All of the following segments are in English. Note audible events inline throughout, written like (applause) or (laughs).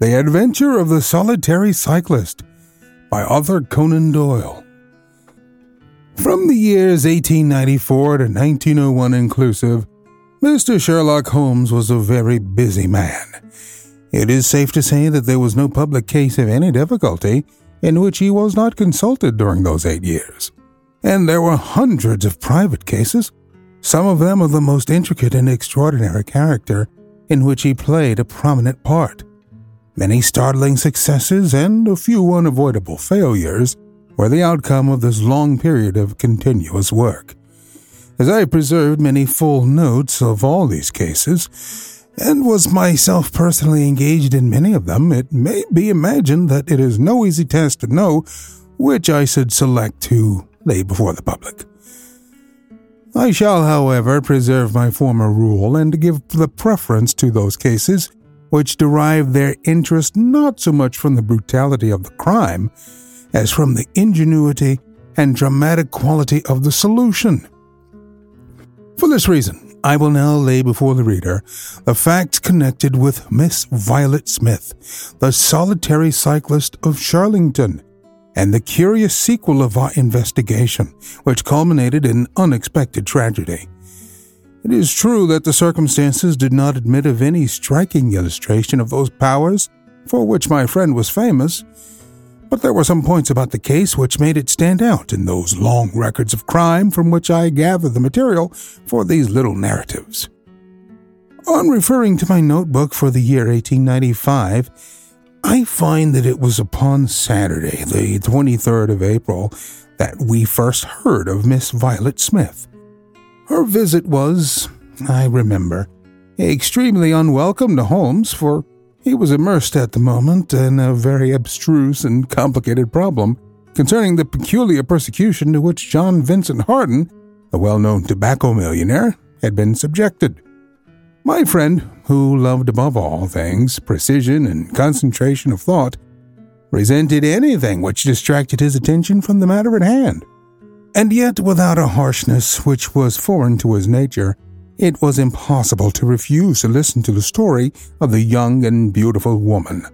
The Adventure of the Solitary Cyclist by Arthur Conan Doyle. From the years 1894 to 1901 inclusive, Mr. Sherlock Holmes was a very busy man. It is safe to say that there was no public case of any difficulty in which he was not consulted during those eight years. And there were hundreds of private cases, some of them of the most intricate and extraordinary character, in which he played a prominent part. Many startling successes and a few unavoidable failures were the outcome of this long period of continuous work. As I preserved many full notes of all these cases, and was myself personally engaged in many of them, it may be imagined that it is no easy task to know which I should select to lay before the public. I shall, however, preserve my former rule and give the preference to those cases which derive their interest not so much from the brutality of the crime as from the ingenuity and dramatic quality of the solution. For this reason, I will now lay before the reader the facts connected with Miss Violet Smith, the solitary cyclist of Charlington, and the curious sequel of our investigation, which culminated in unexpected tragedy. It is true that the circumstances did not admit of any striking illustration of those powers for which my friend was famous, but there were some points about the case which made it stand out in those long records of crime from which I gather the material for these little narratives. On referring to my notebook for the year 1895, I find that it was upon Saturday, the 23rd of April, that we first heard of Miss Violet Smith. Her visit was, I remember, extremely unwelcome to Holmes, for he was immersed at the moment in a very abstruse and complicated problem concerning the peculiar persecution to which John Vincent Harden, the well known tobacco millionaire, had been subjected. My friend, who loved above all things precision and concentration of thought, resented anything which distracted his attention from the matter at hand. And yet, without a harshness which was foreign to his nature, it was impossible to refuse to listen to the story of the young and beautiful woman,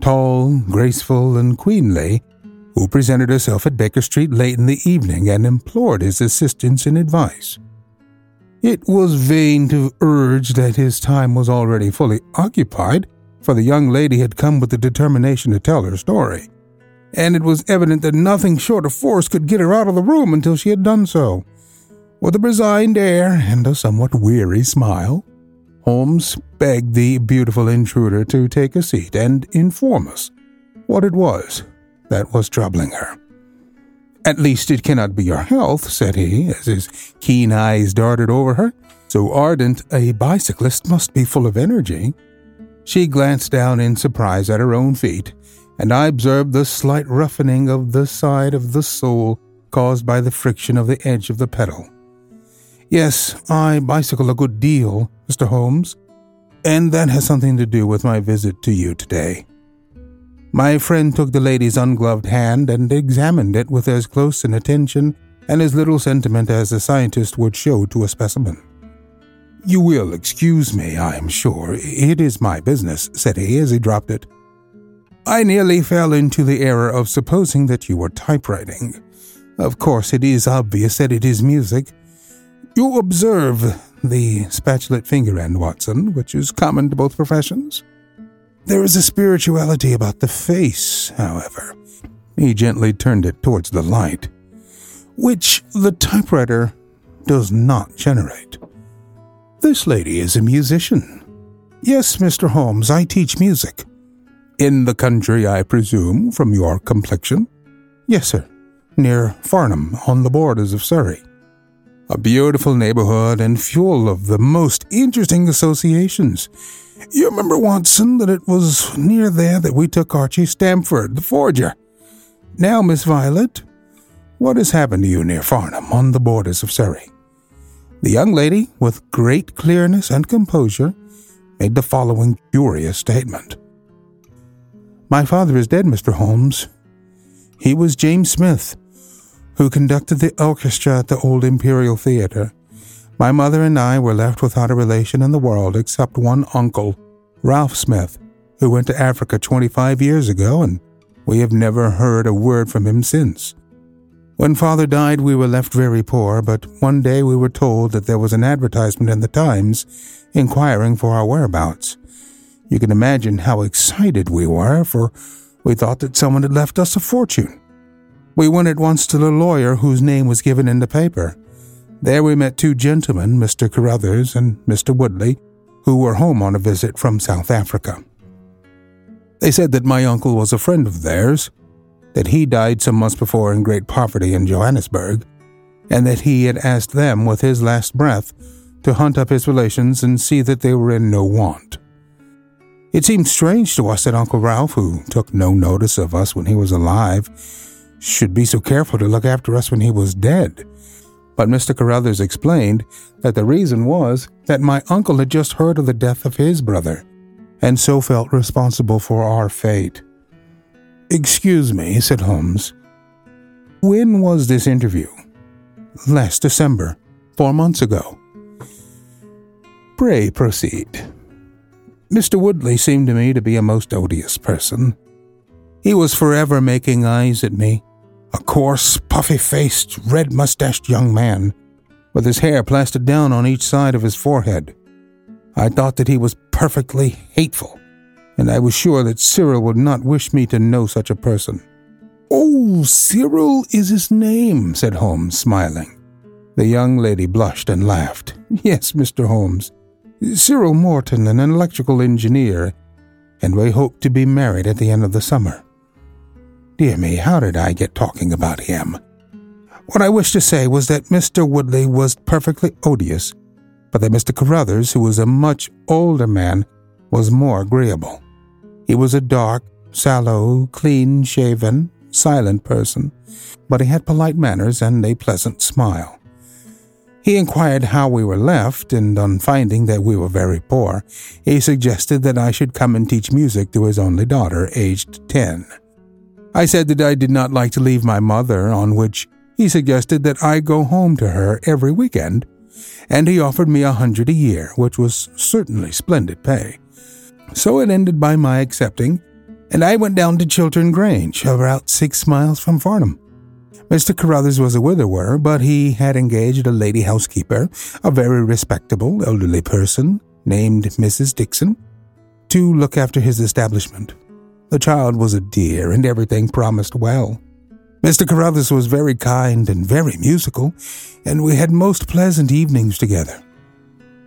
tall, graceful, and queenly, who presented herself at Baker Street late in the evening and implored his assistance and advice. It was vain to urge that his time was already fully occupied, for the young lady had come with the determination to tell her story, and it was evident that nothing short of force could get her out of the room until she had done so. With a resigned air and a somewhat weary smile, Holmes begged the beautiful intruder to take a seat and inform us what it was that was troubling her. At least it cannot be your health, said he, as his keen eyes darted over her. So ardent a bicyclist must be full of energy. She glanced down in surprise at her own feet, and I observed the slight roughening of the side of the sole caused by the friction of the edge of the pedal. Yes, I bicycle a good deal, Mr. Holmes, and that has something to do with my visit to you today. My friend took the lady's ungloved hand and examined it with as close an attention and as little sentiment as a scientist would show to a specimen. You will excuse me, I am sure. It is my business, said he as he dropped it. I nearly fell into the error of supposing that you were typewriting. Of course, it is obvious that it is music. You observe the spatulate finger end, Watson, which is common to both professions. There is a spirituality about the face, however. He gently turned it towards the light, which the typewriter does not generate. This lady is a musician. Yes, Mr. Holmes, I teach music. In the country, I presume, from your complexion? Yes, sir. Near Farnham, on the borders of Surrey. A beautiful neighborhood and full of the most interesting associations. You remember, Watson, that it was near there that we took Archie Stamford, the forger. Now, Miss Violet, what has happened to you near Farnham on the borders of Surrey? The young lady, with great clearness and composure, made the following curious statement. My father is dead, Mr. Holmes. He was James Smith, who conducted the orchestra at the old Imperial Theatre. My mother and I were left without a relation in the world except one uncle, Ralph Smith, who went to Africa 25 years ago, and we have never heard a word from him since. When father died, we were left very poor, but one day we were told that there was an advertisement in the Times inquiring for our whereabouts. You can imagine how excited we were, for we thought that someone had left us a fortune. We went at once to the lawyer whose name was given in the paper. There we met two gentlemen, Mr. Carruthers and Mr. Woodley, who were home on a visit from South Africa. They said that my uncle was a friend of theirs, that he died some months before in great poverty in Johannesburg, and that he had asked them with his last breath to hunt up his relations and see that they were in no want. It seemed strange to us that Uncle Ralph, who took no notice of us when he was alive, should be so careful to look after us when he was dead. But Mr. Carruthers explained that the reason was that my uncle had just heard of the death of his brother, and so felt responsible for our fate. Excuse me, said Holmes. When was this interview? Last December, four months ago. Pray proceed. Mr. Woodley seemed to me to be a most odious person. He was forever making eyes at me, a coarse, puffy faced, red mustached young man, with his hair plastered down on each side of his forehead. I thought that he was perfectly hateful, and I was sure that Cyril would not wish me to know such a person. Oh, Cyril is his name, said Holmes, smiling. The young lady blushed and laughed. Yes, Mr. Holmes. Cyril Morton, an electrical engineer, and we hope to be married at the end of the summer. Dear me, how did I get talking about him? What I wished to say was that Mr. Woodley was perfectly odious, but that Mr. Carruthers, who was a much older man, was more agreeable. He was a dark, sallow, clean shaven, silent person, but he had polite manners and a pleasant smile. He inquired how we were left, and on finding that we were very poor, he suggested that I should come and teach music to his only daughter, aged ten. I said that I did not like to leave my mother, on which he suggested that I go home to her every weekend, and he offered me a hundred a year, which was certainly splendid pay. So it ended by my accepting, and I went down to Chiltern Grange, about six miles from Farnham. Mr. Carruthers was a widower, but he had engaged a lady housekeeper, a very respectable elderly person named Mrs. Dixon, to look after his establishment. The child was a dear, and everything promised well. Mr. Carruthers was very kind and very musical, and we had most pleasant evenings together.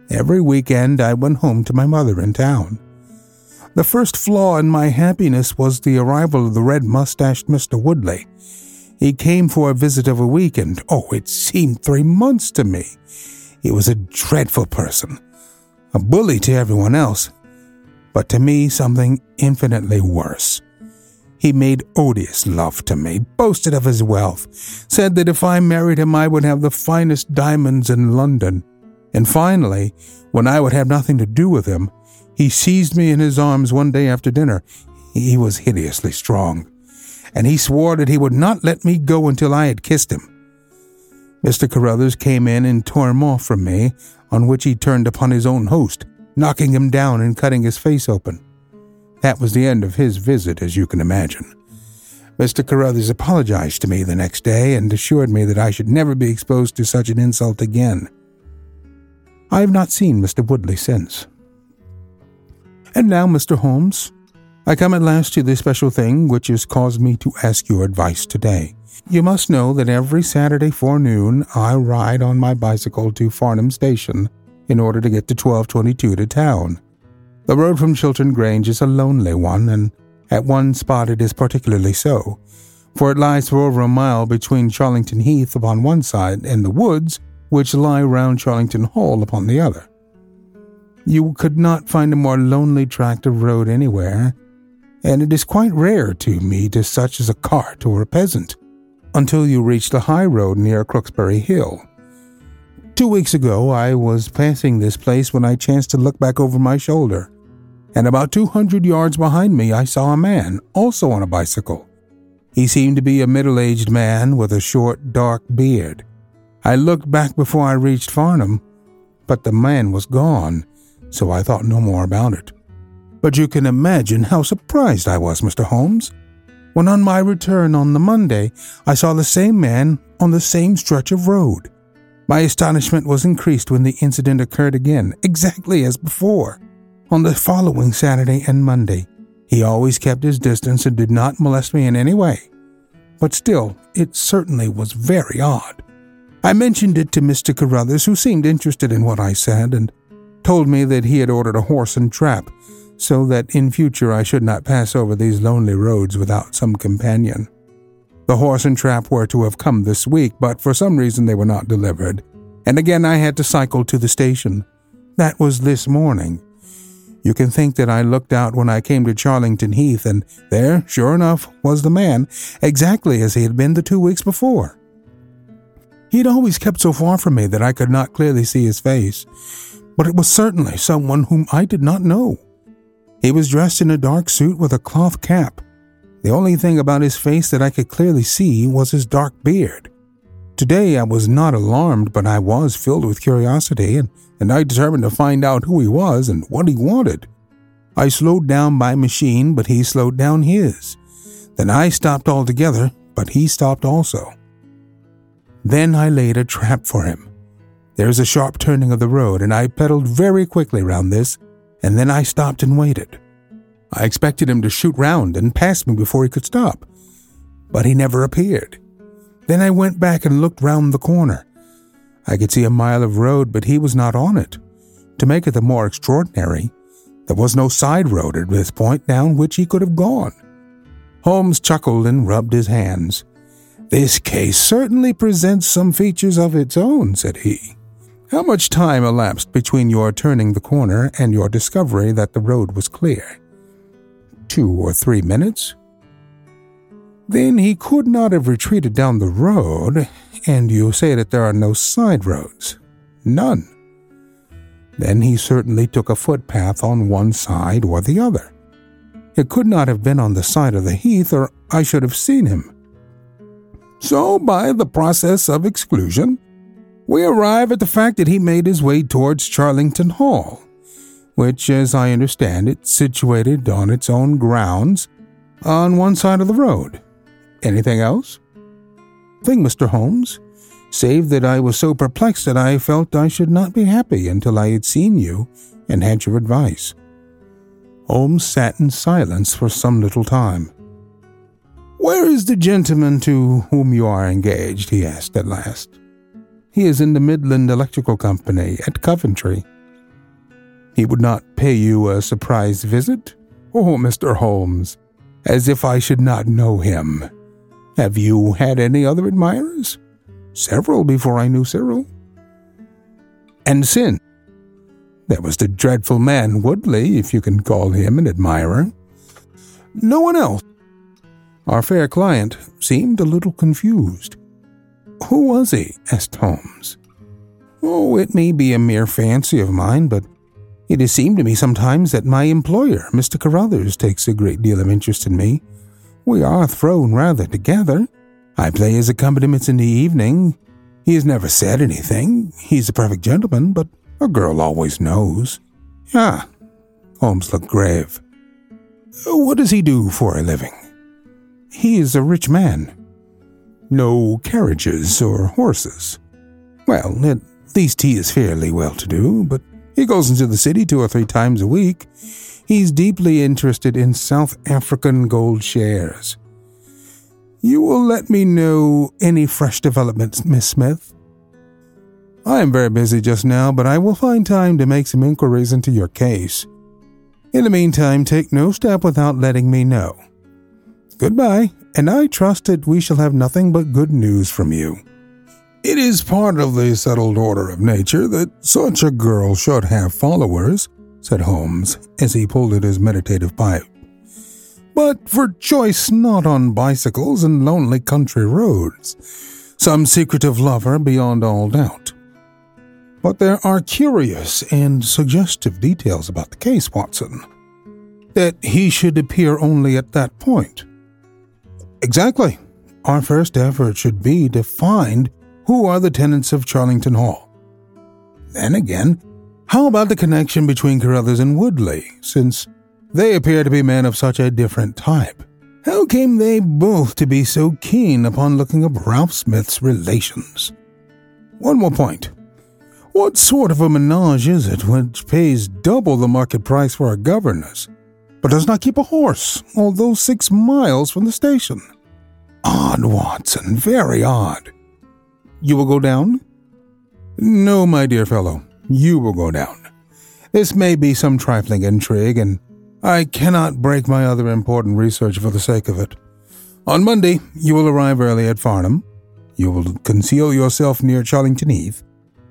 Every weekend I went home to my mother in town. The first flaw in my happiness was the arrival of the red mustached Mr. Woodley. He came for a visit of a week, and oh, it seemed three months to me. He was a dreadful person, a bully to everyone else, but to me something infinitely worse. He made odious love to me, boasted of his wealth, said that if I married him I would have the finest diamonds in London, and finally, when I would have nothing to do with him, he seized me in his arms one day after dinner. He was hideously strong, and he swore that he would not let me go until I had kissed him. Mr. Carruthers came in and tore him off from me, on which he turned upon his own host, knocking him down and cutting his face open. That was the end of his visit, as you can imagine. Mr. Carruthers apologized to me the next day and assured me that I should never be exposed to such an insult again. I have not seen Mr. Woodley since. And now, Mr. Holmes, I come at last to the special thing which has caused me to ask your advice today. You must know that every Saturday forenoon I ride on my bicycle to Farnham Station in order to get to 1222 to town. The road from Chiltern Grange is a lonely one, and at one spot it is particularly so, for it lies for over a mile between Charlington Heath upon one side and the woods which lie round Charlington Hall upon the other. You could not find a more lonely tract of road anywhere, and it is quite rare to meet such as a cart or a peasant until you reach the high road near Crooksbury Hill. Two weeks ago, I was passing this place when I chanced to look back over my shoulder, and about 200 yards behind me, I saw a man, also on a bicycle. He seemed to be a middle aged man with a short, dark beard. I looked back before I reached Farnham, but the man was gone, so I thought no more about it. But you can imagine how surprised I was, Mr. Holmes, when on my return on the Monday I saw the same man on the same stretch of road. My astonishment was increased when the incident occurred again, exactly as before. On the following Saturday and Monday, he always kept his distance and did not molest me in any way. But still, it certainly was very odd. I mentioned it to Mr. Carruthers, who seemed interested in what I said, and told me that he had ordered a horse and trap so that in future I should not pass over these lonely roads without some companion. The horse and trap were to have come this week, but for some reason they were not delivered, and again I had to cycle to the station. That was this morning. You can think that I looked out when I came to Charlington Heath, and there, sure enough, was the man, exactly as he had been the two weeks before. He had always kept so far from me that I could not clearly see his face, but it was certainly someone whom I did not know. He was dressed in a dark suit with a cloth cap. The only thing about his face that I could clearly see was his dark beard. Today I was not alarmed, but I was filled with curiosity, and, and I determined to find out who he was and what he wanted. I slowed down my machine, but he slowed down his. Then I stopped altogether, but he stopped also. Then I laid a trap for him. There is a sharp turning of the road, and I pedaled very quickly round this and then I stopped and waited. I expected him to shoot round and pass me before he could stop, but he never appeared. Then I went back and looked round the corner. I could see a mile of road, but he was not on it. To make it the more extraordinary, there was no side road at this point down which he could have gone. Holmes chuckled and rubbed his hands. This case certainly presents some features of its own, said he. How much time elapsed between your turning the corner and your discovery that the road was clear? Two or three minutes? Then he could not have retreated down the road, and you say that there are no side roads. None. Then he certainly took a footpath on one side or the other. It could not have been on the side of the heath, or I should have seen him. So, by the process of exclusion, we arrive at the fact that he made his way towards Charlington Hall, which, as I understand it, situated on its own grounds on one side of the road. Anything else? Thing, Mr. Holmes, save that I was so perplexed that I felt I should not be happy until I had seen you and had your advice. Holmes sat in silence for some little time. Where is the gentleman to whom you are engaged? he asked at last. He is in the Midland Electrical Company at Coventry. He would not pay you a surprise visit? Oh, Mr. Holmes, as if I should not know him. Have you had any other admirers? Several before I knew Cyril. And sin. There was the dreadful man Woodley, if you can call him an admirer. No one else. Our fair client seemed a little confused. Who was he? asked Holmes. Oh, it may be a mere fancy of mine, but it has seemed to me sometimes that my employer, Mr. Carruthers, takes a great deal of interest in me. We are thrown rather together. I play his accompaniments in the evening. He has never said anything. He's a perfect gentleman, but a girl always knows. Ah, Holmes looked grave. What does he do for a living? He is a rich man no carriages or horses. Well, at least he is fairly well to do, but he goes into the city two or three times a week. He's deeply interested in South African gold shares. You will let me know any fresh developments, Miss Smith. I am very busy just now, but I will find time to make some inquiries into your case. In the meantime, take no step without letting me know. Goodbye, and I trust that we shall have nothing but good news from you. It is part of the settled order of nature that such a girl should have followers, said Holmes as he pulled at his meditative pipe. But for choice not on bicycles and lonely country roads. Some secretive lover beyond all doubt. But there are curious and suggestive details about the case, Watson. That he should appear only at that point. Exactly. Our first effort should be to find who are the tenants of Charlington Hall? Then again, how about the connection between Carruthers and Woodley, since they appear to be men of such a different type? How came they both to be so keen upon looking up Ralph Smith's relations? One more point. What sort of a menage is it which pays double the market price for a governess, but does not keep a horse, although six miles from the station? Odd, Watson, very odd. You will go down? No, my dear fellow, you will go down. This may be some trifling intrigue, and I cannot break my other important research for the sake of it. On Monday, you will arrive early at Farnham. You will conceal yourself near Charlington Heath.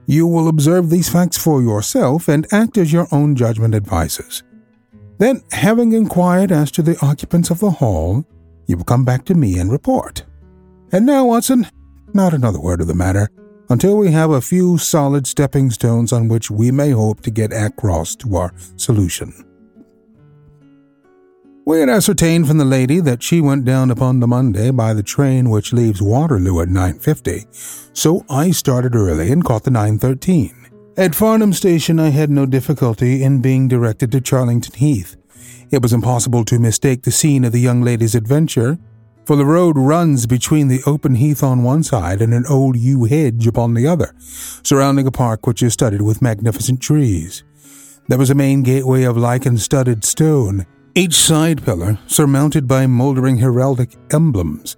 You will observe these facts for yourself and act as your own judgment advises. Then, having inquired as to the occupants of the hall, you will come back to me and report. And now, Watson, not another word of the matter, until we have a few solid stepping stones on which we may hope to get across to our solution. We had ascertained from the lady that she went down upon the Monday by the train which leaves Waterloo at 9.50, so I started early and caught the 9.13. At Farnham Station I had no difficulty in being directed to Charlington Heath. It was impossible to mistake the scene of the young lady's adventure, for the road runs between the open heath on one side and an old yew hedge upon the other, surrounding a park which is studded with magnificent trees. There was a main gateway of lichen studded stone, each side pillar surmounted by mouldering heraldic emblems.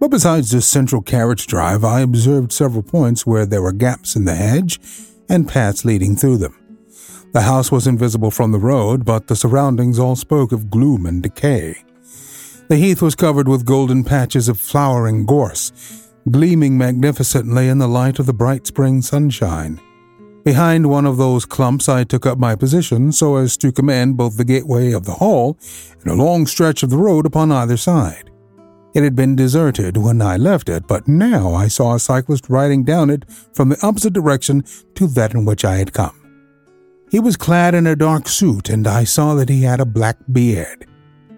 But besides this central carriage drive, I observed several points where there were gaps in the hedge and paths leading through them. The house was invisible from the road, but the surroundings all spoke of gloom and decay. The heath was covered with golden patches of flowering gorse, gleaming magnificently in the light of the bright spring sunshine. Behind one of those clumps, I took up my position so as to command both the gateway of the hall and a long stretch of the road upon either side. It had been deserted when I left it, but now I saw a cyclist riding down it from the opposite direction to that in which I had come. He was clad in a dark suit, and I saw that he had a black beard.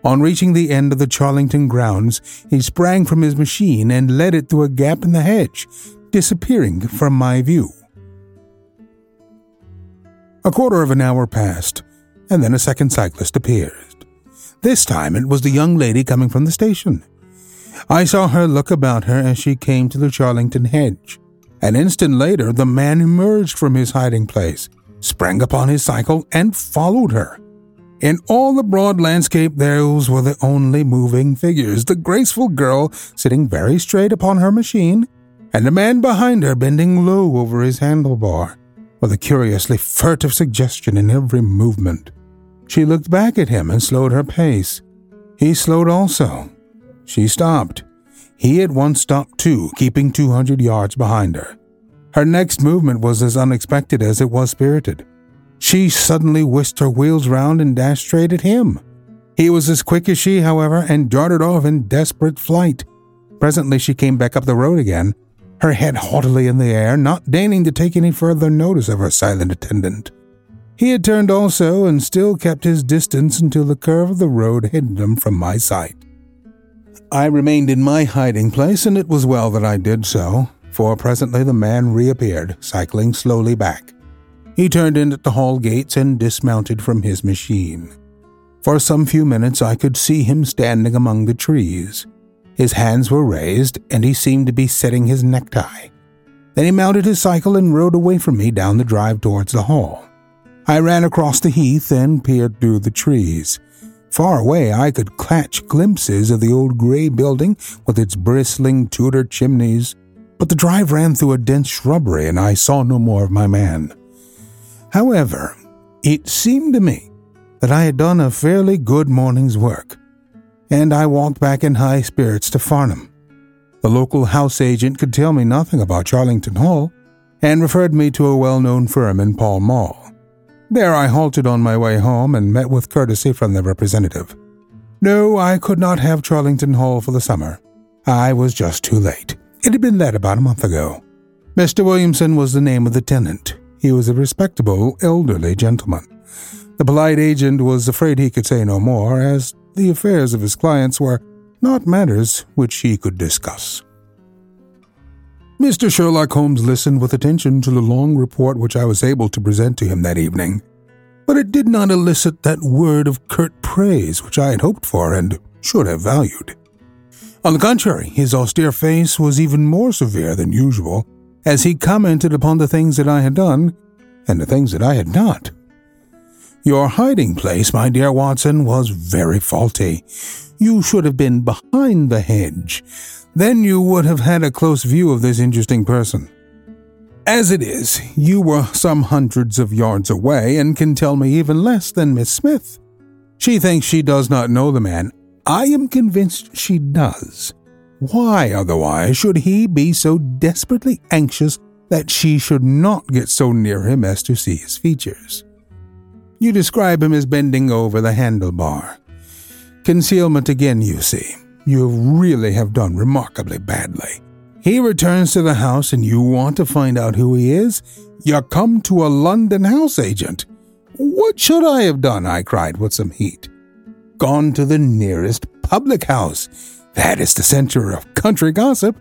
On reaching the end of the Charlington grounds, he sprang from his machine and led it through a gap in the hedge, disappearing from my view. A quarter of an hour passed, and then a second cyclist appeared. This time it was the young lady coming from the station. I saw her look about her as she came to the Charlington hedge. An instant later, the man emerged from his hiding place, sprang upon his cycle, and followed her. In all the broad landscape, those were the only moving figures the graceful girl sitting very straight upon her machine, and the man behind her bending low over his handlebar, with a curiously furtive suggestion in every movement. She looked back at him and slowed her pace. He slowed also. She stopped. He at once stopped too, keeping 200 yards behind her. Her next movement was as unexpected as it was spirited. She suddenly whisked her wheels round and dashed straight at him. He was as quick as she, however, and darted off in desperate flight. Presently she came back up the road again, her head haughtily in the air, not deigning to take any further notice of her silent attendant. He had turned also and still kept his distance until the curve of the road hid him from my sight. I remained in my hiding place, and it was well that I did so, for presently the man reappeared, cycling slowly back. He turned in at the hall gates and dismounted from his machine. For some few minutes I could see him standing among the trees. His hands were raised, and he seemed to be setting his necktie. Then he mounted his cycle and rode away from me down the drive towards the hall. I ran across the heath and peered through the trees. Far away I could catch glimpses of the old gray building with its bristling Tudor chimneys, but the drive ran through a dense shrubbery and I saw no more of my man. However, it seemed to me that I had done a fairly good morning's work, and I walked back in high spirits to Farnham. The local house agent could tell me nothing about Charlington Hall and referred me to a well known firm in Pall Mall. There I halted on my way home and met with courtesy from the representative. No, I could not have Charlington Hall for the summer. I was just too late. It had been let about a month ago. Mr. Williamson was the name of the tenant. He was a respectable, elderly gentleman. The polite agent was afraid he could say no more, as the affairs of his clients were not matters which he could discuss. Mr. Sherlock Holmes listened with attention to the long report which I was able to present to him that evening, but it did not elicit that word of curt praise which I had hoped for and should have valued. On the contrary, his austere face was even more severe than usual as he commented upon the things that I had done and the things that I had not. Your hiding place, my dear Watson, was very faulty. You should have been behind the hedge. Then you would have had a close view of this interesting person. As it is, you were some hundreds of yards away and can tell me even less than Miss Smith. She thinks she does not know the man. I am convinced she does. Why, otherwise, should he be so desperately anxious that she should not get so near him as to see his features? You describe him as bending over the handlebar. Concealment again, you see. You really have done remarkably badly. He returns to the house and you want to find out who he is? You come to a London house agent. What should I have done? I cried with some heat. Gone to the nearest public house that is the center of country gossip.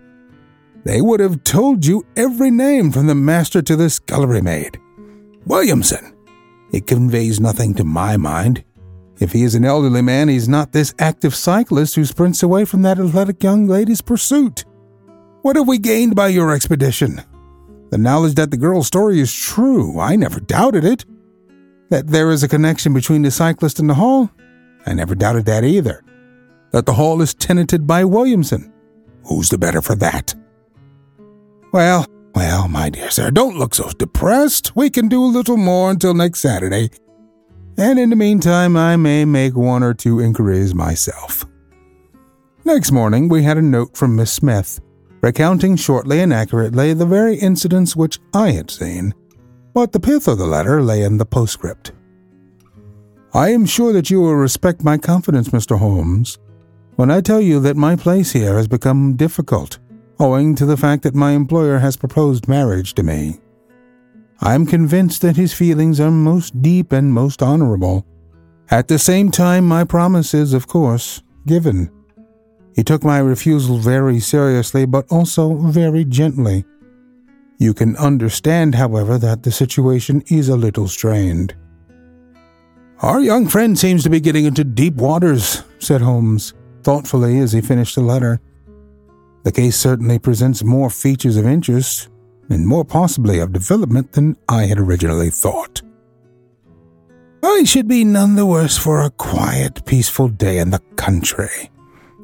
They would have told you every name from the master to the scullery maid. Williamson. It conveys nothing to my mind. If he is an elderly man, he's not this active cyclist who sprints away from that athletic young lady's pursuit. What have we gained by your expedition? The knowledge that the girl's story is true, I never doubted it. That there is a connection between the cyclist and the hall, I never doubted that either that the hall is tenanted by Williamson. Who's the better for that? Well, well, my dear sir, don't look so depressed. We can do a little more until next Saturday. And in the meantime, I may make one or two inquiries myself. Next morning, we had a note from Miss Smith, recounting shortly and accurately the very incidents which I had seen, but the pith of the letter lay in the postscript. I am sure that you will respect my confidence, Mr. Holmes, when I tell you that my place here has become difficult, owing to the fact that my employer has proposed marriage to me. I am convinced that his feelings are most deep and most honorable. At the same time, my promise is, of course, given. He took my refusal very seriously, but also very gently. You can understand, however, that the situation is a little strained. Our young friend seems to be getting into deep waters, said Holmes thoughtfully as he finished the letter. The case certainly presents more features of interest and more possibly of development than I had originally thought. I should be none the worse for a quiet, peaceful day in the country,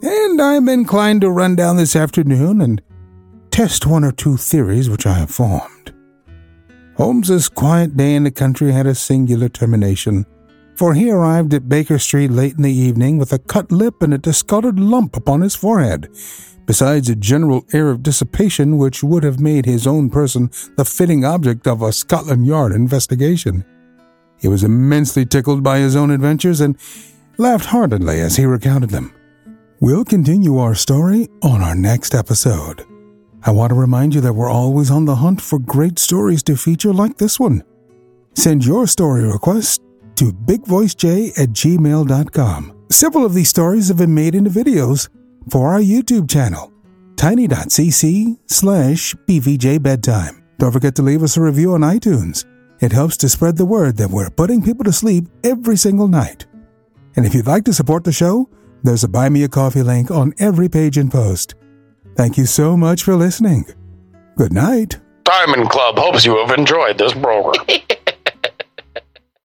and I'm inclined to run down this afternoon and test one or two theories which I have formed. Holmes's quiet day in the country had a singular termination for he arrived at Baker Street late in the evening with a cut lip and a discolored lump upon his forehead, besides a general air of dissipation which would have made his own person the fitting object of a Scotland Yard investigation. He was immensely tickled by his own adventures and laughed heartily as he recounted them. We'll continue our story on our next episode. I want to remind you that we're always on the hunt for great stories to feature like this one. Send your story request to bigvoicej at gmail.com. Several of these stories have been made into videos for our YouTube channel, tiny.cc slash bvjbedtime. Don't forget to leave us a review on iTunes. It helps to spread the word that we're putting people to sleep every single night. And if you'd like to support the show, there's a Buy Me a Coffee link on every page and post. Thank you so much for listening. Good night. Diamond Club hopes you have enjoyed this program. (laughs)